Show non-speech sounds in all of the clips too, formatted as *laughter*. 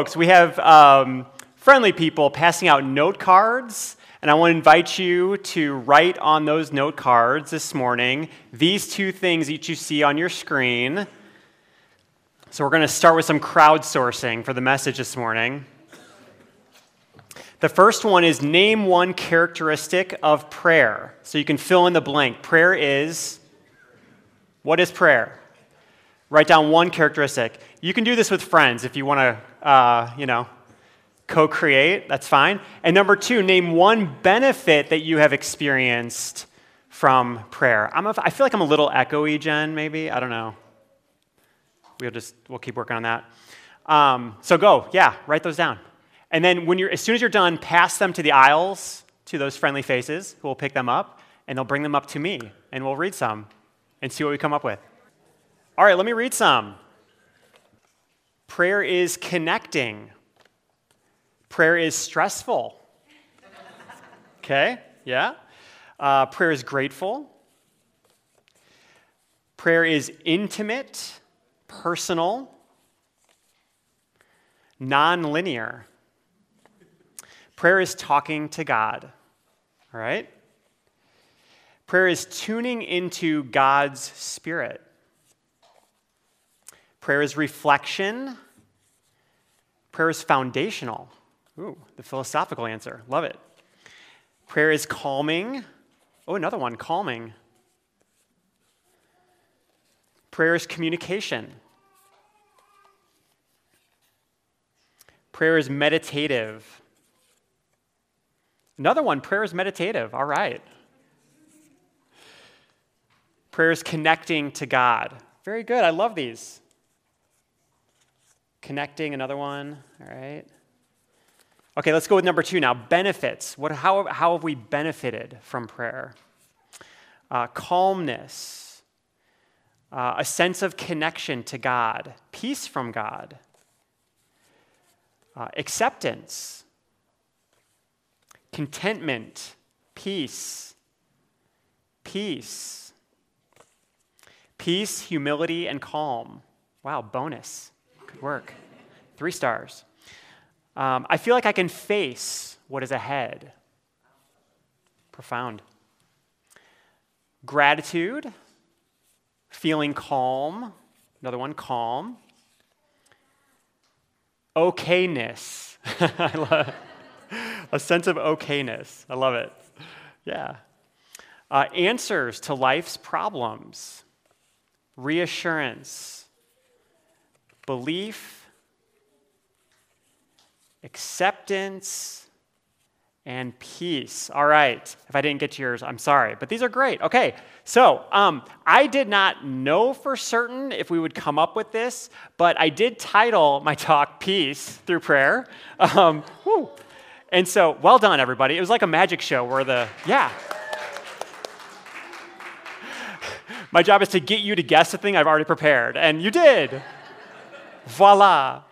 Folks, we have um, friendly people passing out note cards, and I want to invite you to write on those note cards this morning these two things that you see on your screen. So, we're going to start with some crowdsourcing for the message this morning. The first one is name one characteristic of prayer. So, you can fill in the blank. Prayer is what is prayer? Write down one characteristic. You can do this with friends if you want to uh, you know, co create, that's fine. And number two, name one benefit that you have experienced from prayer. I'm a, I feel like I'm a little echoey, Jen, maybe. I don't know. We'll just, we'll keep working on that. Um, so go, yeah, write those down. And then when you're, as soon as you're done, pass them to the aisles, to those friendly faces who will pick them up, and they'll bring them up to me, and we'll read some and see what we come up with. All right, let me read some. Prayer is connecting. Prayer is stressful. Okay? Yeah? Uh, prayer is grateful. Prayer is intimate, personal, non linear. Prayer is talking to God. All right? Prayer is tuning into God's Spirit. Prayer is reflection. Prayer is foundational. Ooh, the philosophical answer. Love it. Prayer is calming. Oh, another one calming. Prayer is communication. Prayer is meditative. Another one, prayer is meditative. All right. Prayer is connecting to God. Very good. I love these. Connecting, another one. All right. Okay, let's go with number two now benefits. What, how, how have we benefited from prayer? Uh, calmness, uh, a sense of connection to God, peace from God, uh, acceptance, contentment, peace, peace, peace, humility, and calm. Wow, bonus. Good work. Three stars. Um, I feel like I can face what is ahead. Profound. Gratitude, feeling calm. Another one, calm. Okayness. *laughs* I love a sense of okayness. I love it. Yeah. Uh, answers to life's problems, reassurance, belief, acceptance, and peace. All right. If I didn't get to yours, I'm sorry, but these are great. Okay. So um, I did not know for certain if we would come up with this, but I did title my talk Peace Through Prayer. Um, and so, well done, everybody. It was like a magic show where the, yeah. My job is to get you to guess the thing I've already prepared, and you did. Voila.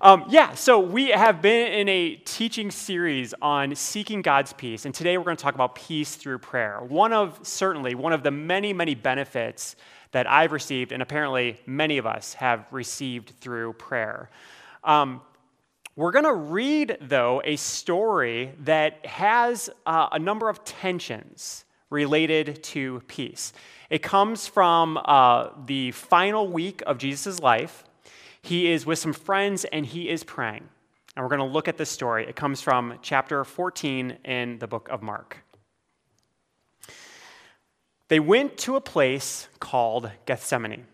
Um, yeah, so we have been in a teaching series on seeking God's peace, and today we're going to talk about peace through prayer. One of, certainly, one of the many, many benefits that I've received, and apparently many of us have received through prayer. Um, we're going to read, though, a story that has uh, a number of tensions related to peace. It comes from uh, the final week of Jesus' life. He is with some friends and he is praying. And we're going to look at this story. It comes from chapter 14 in the book of Mark. They went to a place called Gethsemane.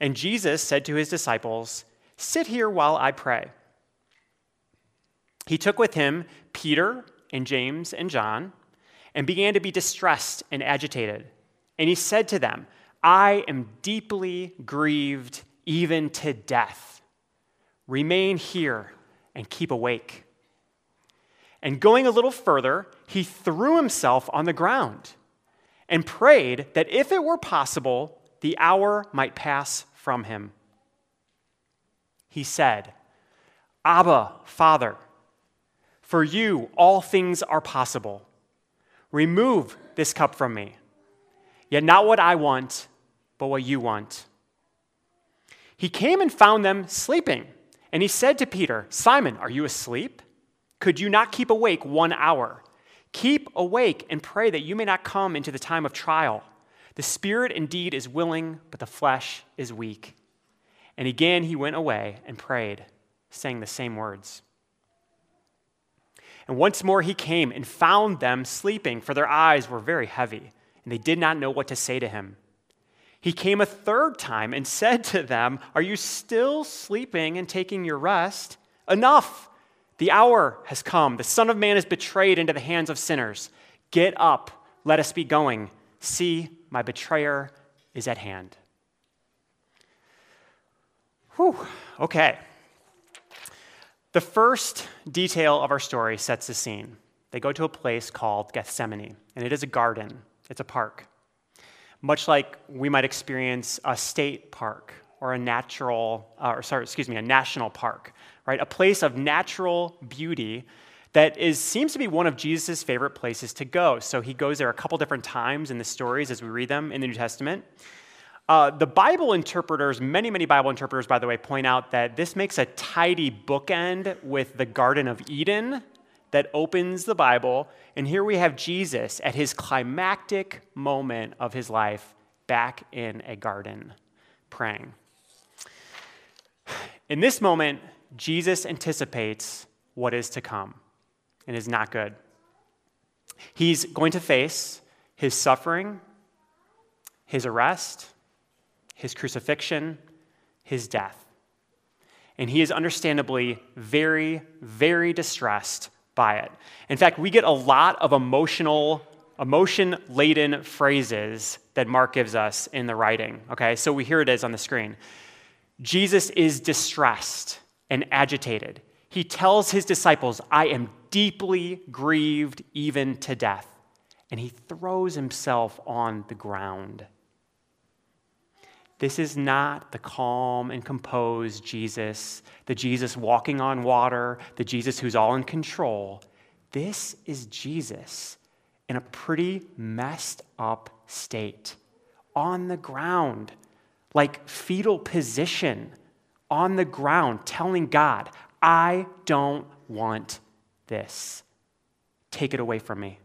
And Jesus said to his disciples, Sit here while I pray. He took with him Peter and James and John and began to be distressed and agitated. And he said to them, I am deeply grieved even to death. Remain here and keep awake. And going a little further, he threw himself on the ground and prayed that if it were possible, the hour might pass from him. He said, Abba, Father, for you all things are possible. Remove this cup from me. Yet not what I want, but what you want. He came and found them sleeping. And he said to Peter, Simon, are you asleep? Could you not keep awake one hour? Keep awake and pray that you may not come into the time of trial. The spirit indeed is willing, but the flesh is weak. And again he went away and prayed, saying the same words. And once more he came and found them sleeping, for their eyes were very heavy, and they did not know what to say to him. He came a third time and said to them, Are you still sleeping and taking your rest? Enough! The hour has come. The Son of Man is betrayed into the hands of sinners. Get up, let us be going. See, my betrayer is at hand. Whew, okay. The first detail of our story sets the scene. They go to a place called Gethsemane, and it is a garden, it's a park much like we might experience a state park or a natural, uh, or sorry, excuse me, a national park, right? A place of natural beauty that is, seems to be one of Jesus' favorite places to go. So he goes there a couple different times in the stories as we read them in the New Testament. Uh, the Bible interpreters, many, many Bible interpreters, by the way, point out that this makes a tidy bookend with the Garden of Eden that opens the Bible. And here we have Jesus at his climactic moment of his life back in a garden praying. In this moment, Jesus anticipates what is to come and is not good. He's going to face his suffering, his arrest, his crucifixion, his death. And he is understandably very, very distressed by it. In fact, we get a lot of emotional, emotion laden phrases that Mark gives us in the writing. Okay, so we hear it is on the screen. Jesus is distressed and agitated. He tells his disciples, I am deeply grieved even to death. And he throws himself on the ground. This is not the calm and composed Jesus, the Jesus walking on water, the Jesus who's all in control. This is Jesus in a pretty messed up state, on the ground, like fetal position, on the ground, telling God, I don't want this. Take it away from me.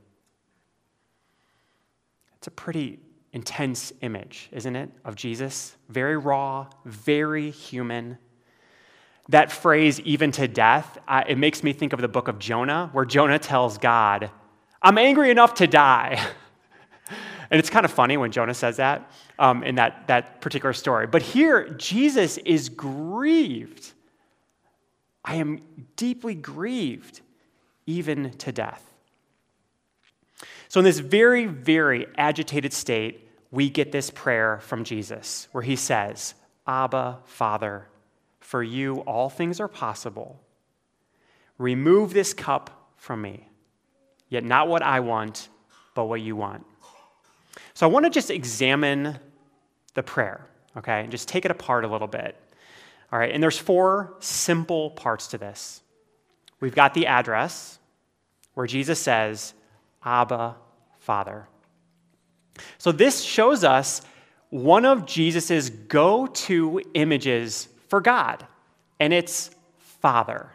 It's a pretty intense image, isn't it, of Jesus? Very raw, very human. That phrase, even to death, it makes me think of the book of Jonah, where Jonah tells God, I'm angry enough to die. *laughs* and it's kind of funny when Jonah says that um, in that, that particular story. But here, Jesus is grieved. I am deeply grieved, even to death. So, in this very, very agitated state, we get this prayer from Jesus where he says, Abba, Father, for you all things are possible. Remove this cup from me, yet not what I want, but what you want. So, I want to just examine the prayer, okay, and just take it apart a little bit. All right, and there's four simple parts to this. We've got the address where Jesus says, Abba, Father. So this shows us one of Jesus' go to images for God, and it's Father.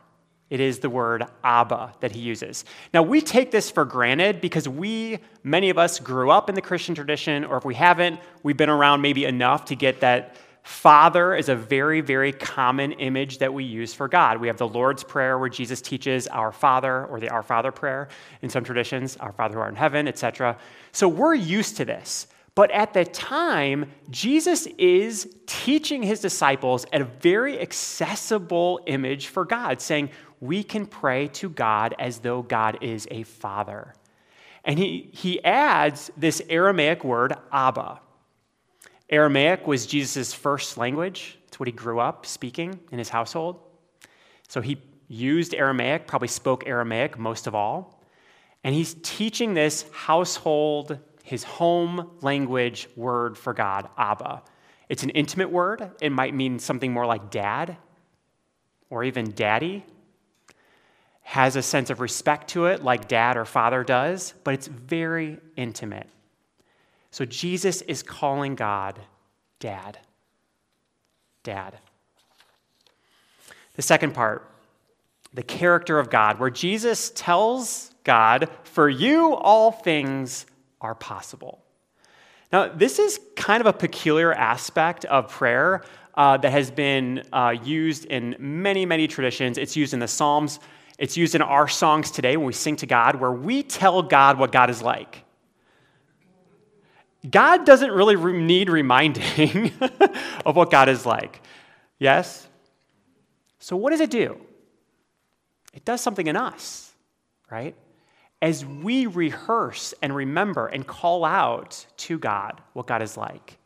It is the word Abba that he uses. Now, we take this for granted because we, many of us, grew up in the Christian tradition, or if we haven't, we've been around maybe enough to get that Father is a very, very common image that we use for God. We have the Lord's Prayer where Jesus teaches our Father, or the Our Father prayer in some traditions, Our Father who art in heaven, etc. So we're used to this. But at the time, Jesus is teaching his disciples a very accessible image for God, saying, We can pray to God as though God is a father. And he, he adds this Aramaic word, Abba. Aramaic was Jesus' first language. It's what he grew up speaking in his household. So he used Aramaic, probably spoke Aramaic most of all. And he's teaching this household, his home language word for God, Abba. It's an intimate word. It might mean something more like dad or even daddy. Has a sense of respect to it, like dad or father does, but it's very intimate. So Jesus is calling God Dad. Dad. The second part, the character of God, where Jesus tells God, For you all things are possible. Now, this is kind of a peculiar aspect of prayer uh, that has been uh, used in many, many traditions. It's used in the Psalms, it's used in our songs today when we sing to God, where we tell God what God is like. God doesn't really need reminding *laughs* of what God is like. Yes? So, what does it do? It does something in us, right? As we rehearse and remember and call out to God what God is like,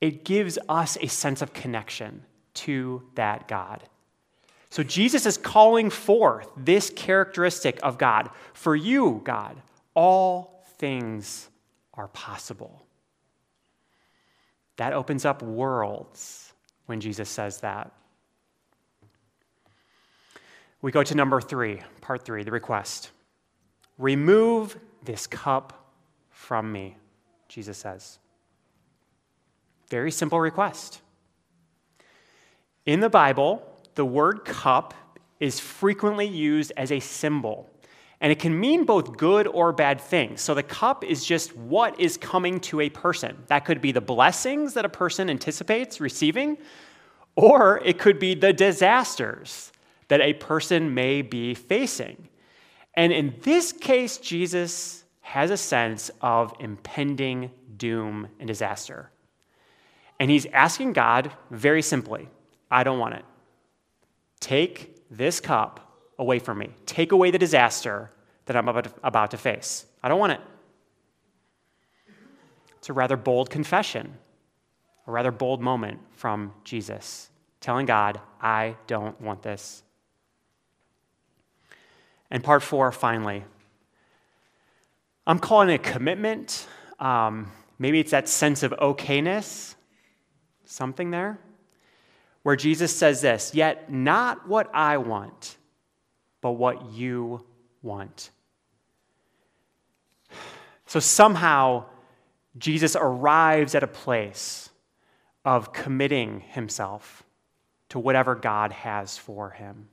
it gives us a sense of connection to that God. So, Jesus is calling forth this characteristic of God. For you, God, all things are possible. That opens up worlds when Jesus says that. We go to number three, part three, the request. Remove this cup from me, Jesus says. Very simple request. In the Bible, the word cup is frequently used as a symbol, and it can mean both good or bad things. So the cup is just what is coming to a person. That could be the blessings that a person anticipates receiving, or it could be the disasters that a person may be facing. And in this case, Jesus has a sense of impending doom and disaster. And he's asking God very simply, I don't want it. Take this cup away from me. Take away the disaster that I'm about to, face. I don't want it. It's a rather bold confession, a rather bold moment from Jesus, telling God, I don't want this. And part four, finally, I'm calling it commitment. Um, maybe it's that sense of okayness, something there, where Jesus says this Yet not what I want, but what you want. So somehow, Jesus arrives at a place of committing himself to whatever God has for him.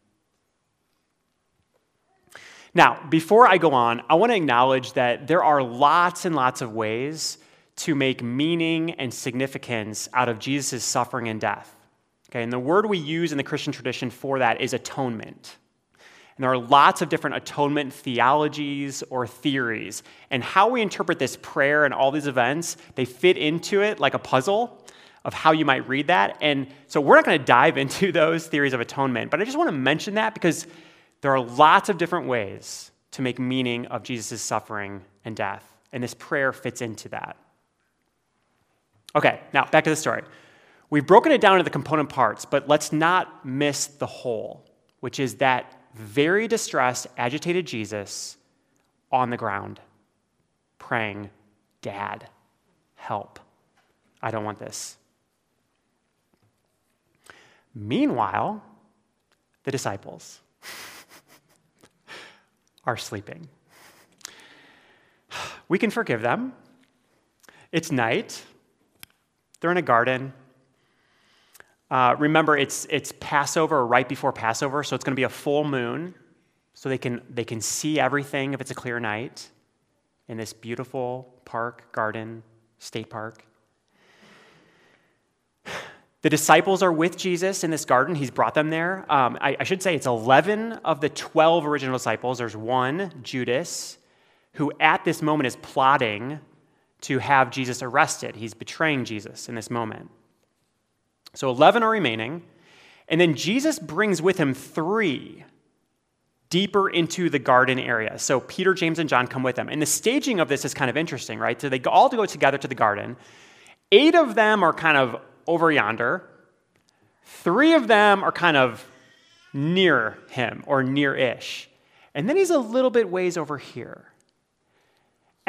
Now, before I go on, I want to acknowledge that there are lots and lots of ways to make meaning and significance out of Jesus' suffering and death. Okay, and the word we use in the Christian tradition for that is atonement. And there are lots of different atonement theologies or theories. And how we interpret this prayer and all these events, they fit into it like a puzzle of how you might read that. And so we're not going to dive *laughs* into those theories of atonement, but I just want to mention that because there are lots of different ways to make meaning of Jesus' suffering and death, and this prayer fits into that. Okay, now back to the story. We've broken it down into the component parts, but let's not miss the whole, which is that very distressed, agitated Jesus on the ground, praying, Dad, help. I don't want this. Meanwhile, the disciples *laughs* are sleeping. We can forgive them. It's night, they're in a garden. Uh, remember, it's, it's Passover right before Passover, so it's going to be a full moon, so they can, they can see everything if it's a clear night in this beautiful park, garden, state park. *sighs* The disciples are with Jesus in this garden. He's brought them there. Um, I, I, should say it's 11 of the 12 original disciples. There's one, Judas, who at this moment is plotting to have Jesus arrested. He's betraying Jesus in this moment. So 11 are remaining. And then Jesus brings with him three deeper into the garden area. So Peter, James, and John come with him. And the staging of this is kind of interesting, right? So they all go together to the garden. Eight of them are kind of over yonder. Three of them are kind of near him or near ish. And then he's a little bit ways over here.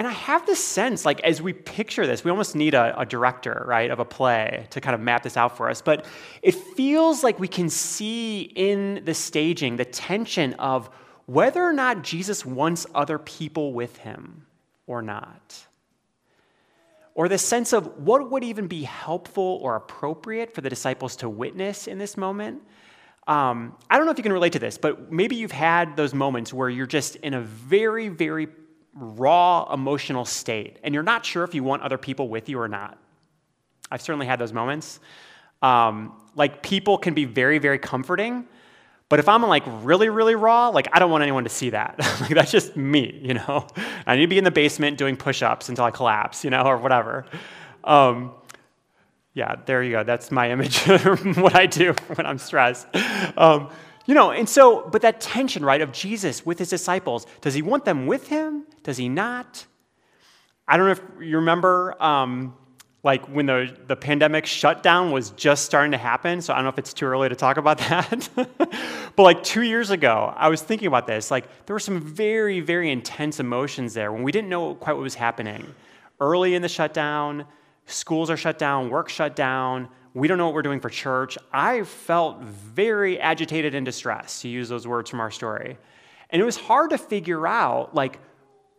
And I have this sense, like, as we picture this, we almost need a, a, director, right, of a play to kind of map this out for us. But it feels like we can see in the staging the tension of whether or not Jesus wants other people with him or not or the sense of what would even be helpful or appropriate for the disciples to witness in this moment. um, I don't know if you can relate to this, but maybe you've had those moments where you're just in a very, very raw emotional state and you're not sure if you want other people with you or not. I've certainly had those moments. Um, like people can be very, very comforting, but if I'm like really, really raw, like I don't want anyone to see that. *laughs* like that's just me, you know. I need to be in the basement doing push-ups until I collapse, you know, or whatever. Um, yeah, there you go. That's my image *laughs* what I do when I'm stressed. Um, you know, and so, but that tension, right, of Jesus with his disciples, does he want them with him? Does he not? I don't know if you remember, um, like when the, the pandemic shutdown was just starting to happen. So I don't know if it's too early to talk about *laughs* that. but like two years ago, I was thinking about this. Like there were some very, very intense emotions there when we didn't know quite what was happening. Early in the shutdown, schools are shut down, work shut down we don't know what we're doing for church. I felt very agitated and distressed, to use those words from our story. And it was hard to figure out, like,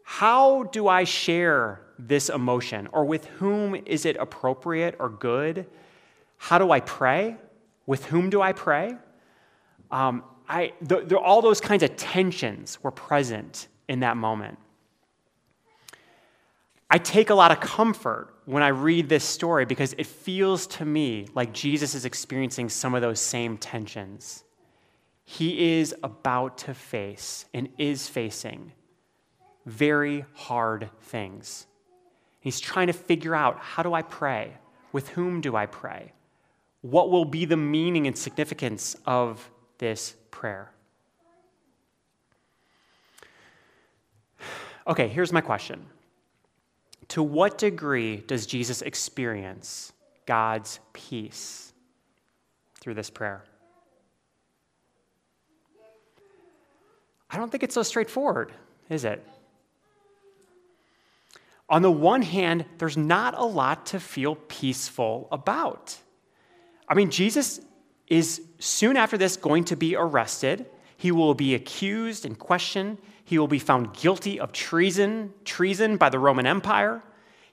how do I share this emotion? Or with whom is it appropriate or good? How do I pray? With whom do I pray? Um, I, the, the, all those kinds of tensions were present in that moment. I take a lot of comfort when I read this story because it feels to me like Jesus is experiencing some of those same tensions. He is about to face and is facing very hard things. He's trying to figure out how do I pray? With whom do I pray? What will be the meaning and significance of this prayer? Okay, here's my question to what degree does Jesus experience God's peace through this prayer? I don't think it's so straightforward, is it? On the one hand, there's not a lot to feel peaceful about. I mean, Jesus is soon after this going to be arrested. He will be accused and questioned. He will be found guilty of treason, treason by the Roman Empire.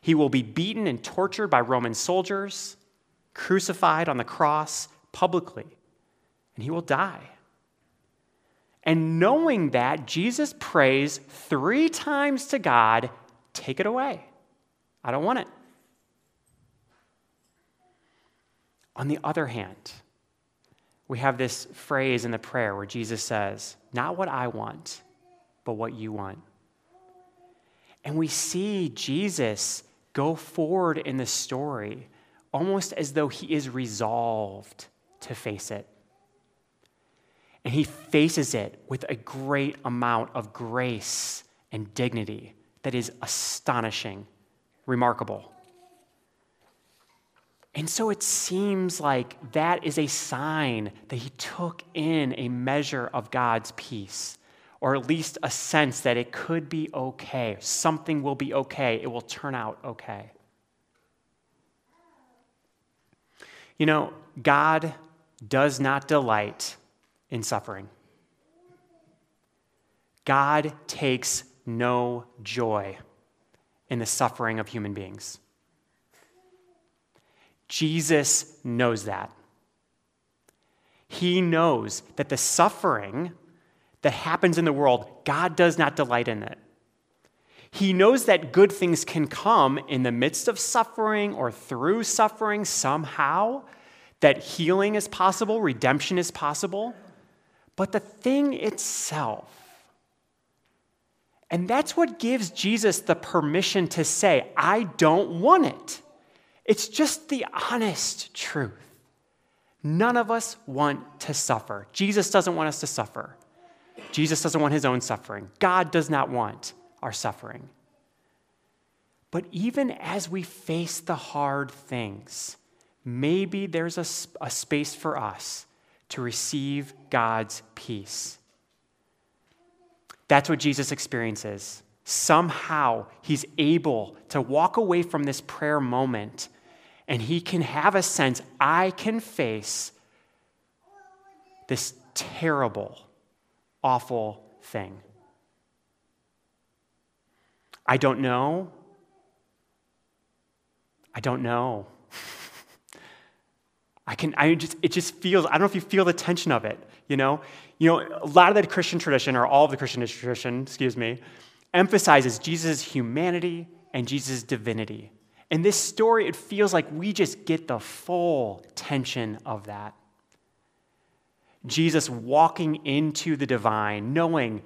He will be beaten and tortured by Roman soldiers, crucified on the cross publicly, and he will die. And knowing that, Jesus prays three times to God, Take it away. I don't want it. On the other hand, we have this phrase in the prayer where Jesus says, Not what I want, but what you want. And we see Jesus go forward in the story almost as though he is resolved to face it. And he faces it with a great amount of grace and dignity that is astonishing, remarkable. And so it seems like that is a sign that he took in a measure of God's peace or at least a sense that it could be okay. Something will be okay. It will turn out okay. You know, God does not delight in suffering. God takes no joy in the suffering of human beings. Jesus knows that. He knows that the suffering that happens in the world, God does not delight in it. He knows that good things can come in the midst of suffering or through suffering somehow, that healing is possible, redemption is possible. But the thing itself, and that's what gives Jesus the permission to say, I don't want it. It's just the honest truth. None of us want to suffer. Jesus doesn't want us to suffer. Jesus doesn't want his own suffering. God does not want our suffering. But even as we face the hard things, maybe there's a, a space for us to receive God's peace. That's what Jesus experiences. Somehow, he's able to walk away from this prayer moment and he can have a sense I can face this terrible awful thing. I don't know. I don't know. *laughs* I can, I just, it just feels, I don't know if you feel the tension of it, you know? You know, a lot of the Christian tradition, or all of the Christian tradition, excuse me, emphasizes Jesus' humanity and Jesus' divinity. In this story, it feels like we just get the full tension of that. Jesus walking into the divine, knowing,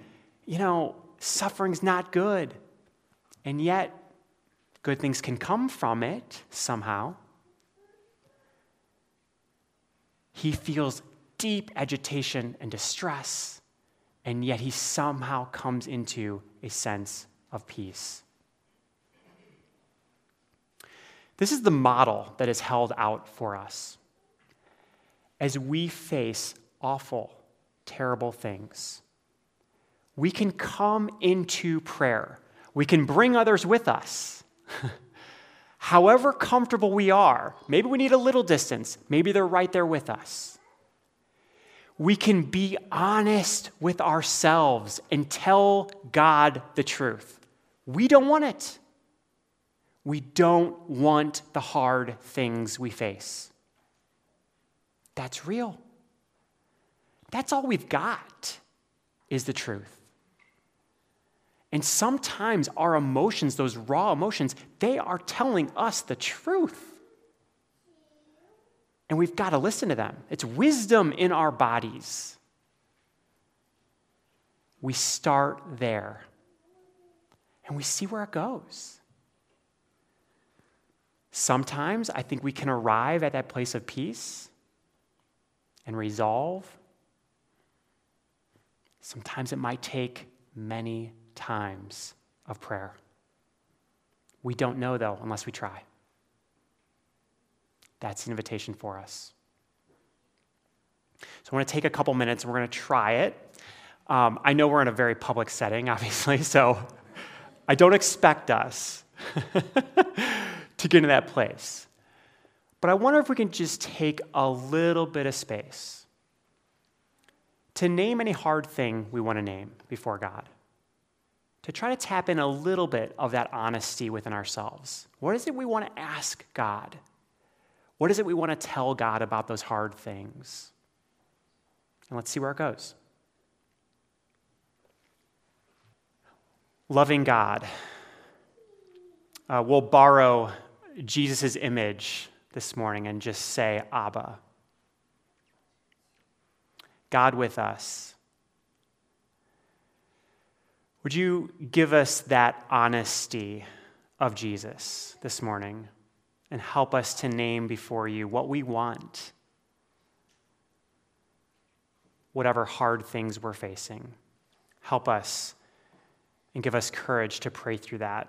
you know, suffering's not good. And yet, good things can come from it somehow. He feels deep agitation and distress, and yet he somehow comes into a sense of peace. This is the model that is held out for us. As we face awful, terrible things, we can come into prayer. We can bring others with us. *laughs* However comfortable we are, maybe we need a little distance, maybe they're right there with us. We can be honest with ourselves and tell God the truth. We don't want it. We don't want the hard things we face. That's real. That's all we've got is the truth. And sometimes our emotions, those raw emotions, they are telling us the truth. And we've got to listen to them. It's wisdom in our bodies. We start there and we see where it goes. Sometimes I think we can arrive at that place of peace and resolve. Sometimes it might take many times of prayer. We don't know, though, unless we try. That's an invitation for us. So I want to take a couple minutes and we're going to try it. Um, I know we're in a very public setting, *laughs* obviously, so I don't expect us *laughs* to get into that place. But I wonder if we can just take a little bit of space to name any hard thing we want to name before God to try to tap in a little bit of that honesty within ourselves. What is it we want to ask God? What is it we want to tell God about those hard things? And let's see where it goes. Loving God. Uh, we'll borrow Jesus' image this morning and just say, Abba. God with us. Would you give us that honesty of Jesus this morning and help us to name before you what we want, whatever hard things we're facing? Help us and give us courage to pray through that.